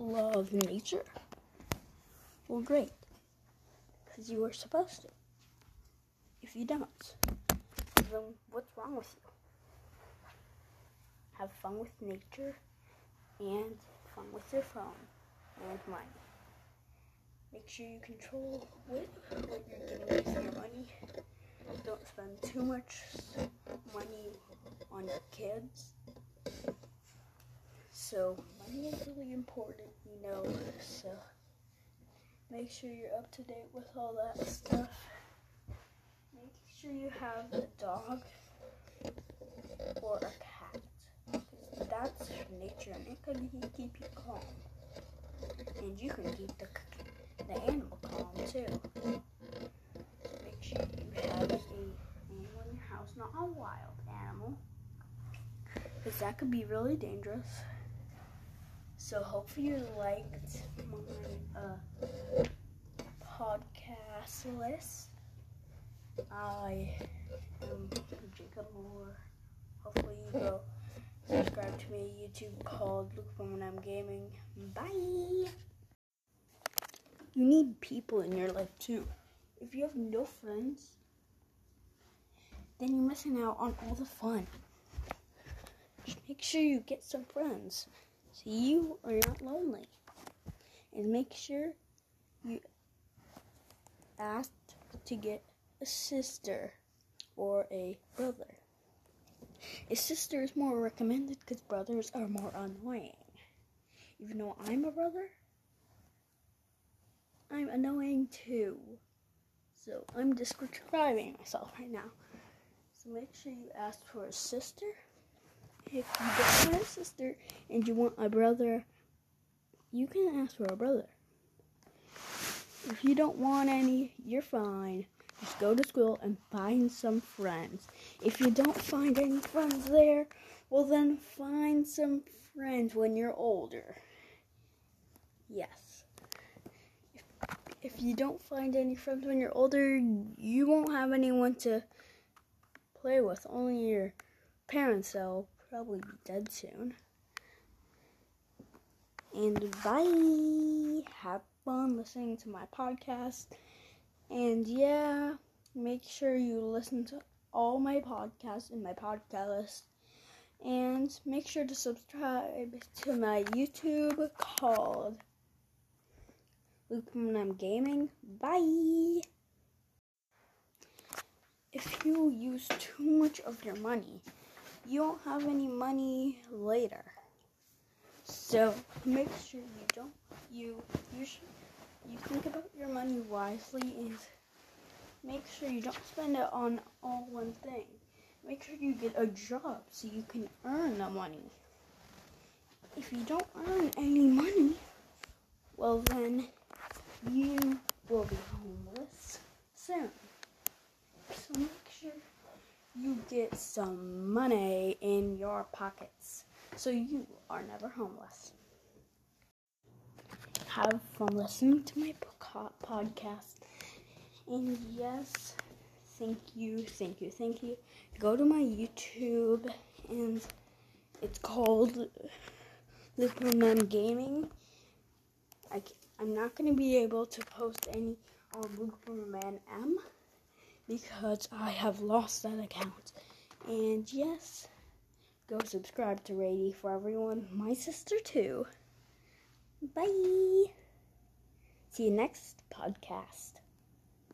love nature? Well, great. Because you are supposed to. If you don't, then what's wrong with you? Have fun with nature and fun with your phone and money. Make sure you control what you're getting with your money. Don't spend too much money on your kids. So, money is really important, you know. So, make sure you're up to date with all that stuff. Make sure you have a dog or a cat. That's nature and it can keep you calm. And you can keep the, the animal calm too. Make sure you have a animal in your house, not a wild animal. Because that could be really dangerous. So hopefully you liked my uh, podcast list. I am Jacob Moore. Hopefully you go subscribe to my YouTube called Look When I'm Gaming. Bye. You need people in your life too. If you have no friends, then you're missing out on all the fun. Just make sure you get some friends so you are not lonely. And make sure you ask to get a sister or a brother. A sister is more recommended because brothers are more annoying. Even though I'm a brother, I'm annoying too. So I'm describing myself right now. So make sure you ask for a sister. If you don't want a sister and you want a brother, you can ask for a brother. If you don't want any, you're fine. Just go to school and find some friends. If you don't find any friends there, well then find some friends when you're older. Yes. If, if you don't find any friends when you're older, you won't have anyone to play with. Only your parents will probably be dead soon. And bye. Have fun listening to my podcast. And yeah, make sure you listen to all my podcasts in my podcast list. And make sure to subscribe to my YouTube called Luke when I'm Gaming. Bye. If you use too much of your money, you won't have any money later. So make sure you don't you you should you think about your money wisely and make sure you don't spend it on all one thing. Make sure you get a job so you can earn the money. If you don't earn any money, well then you will be homeless soon. So make sure you get some money in your pockets so you are never homeless. Have fun listening to my podcast. And yes, thank you, thank you, thank you. Go to my YouTube and it's called Luperman Gaming. I, I'm not going to be able to post any on Luperman M because I have lost that account. And yes, go subscribe to Rady for everyone, my sister too. Bye. See you next podcast.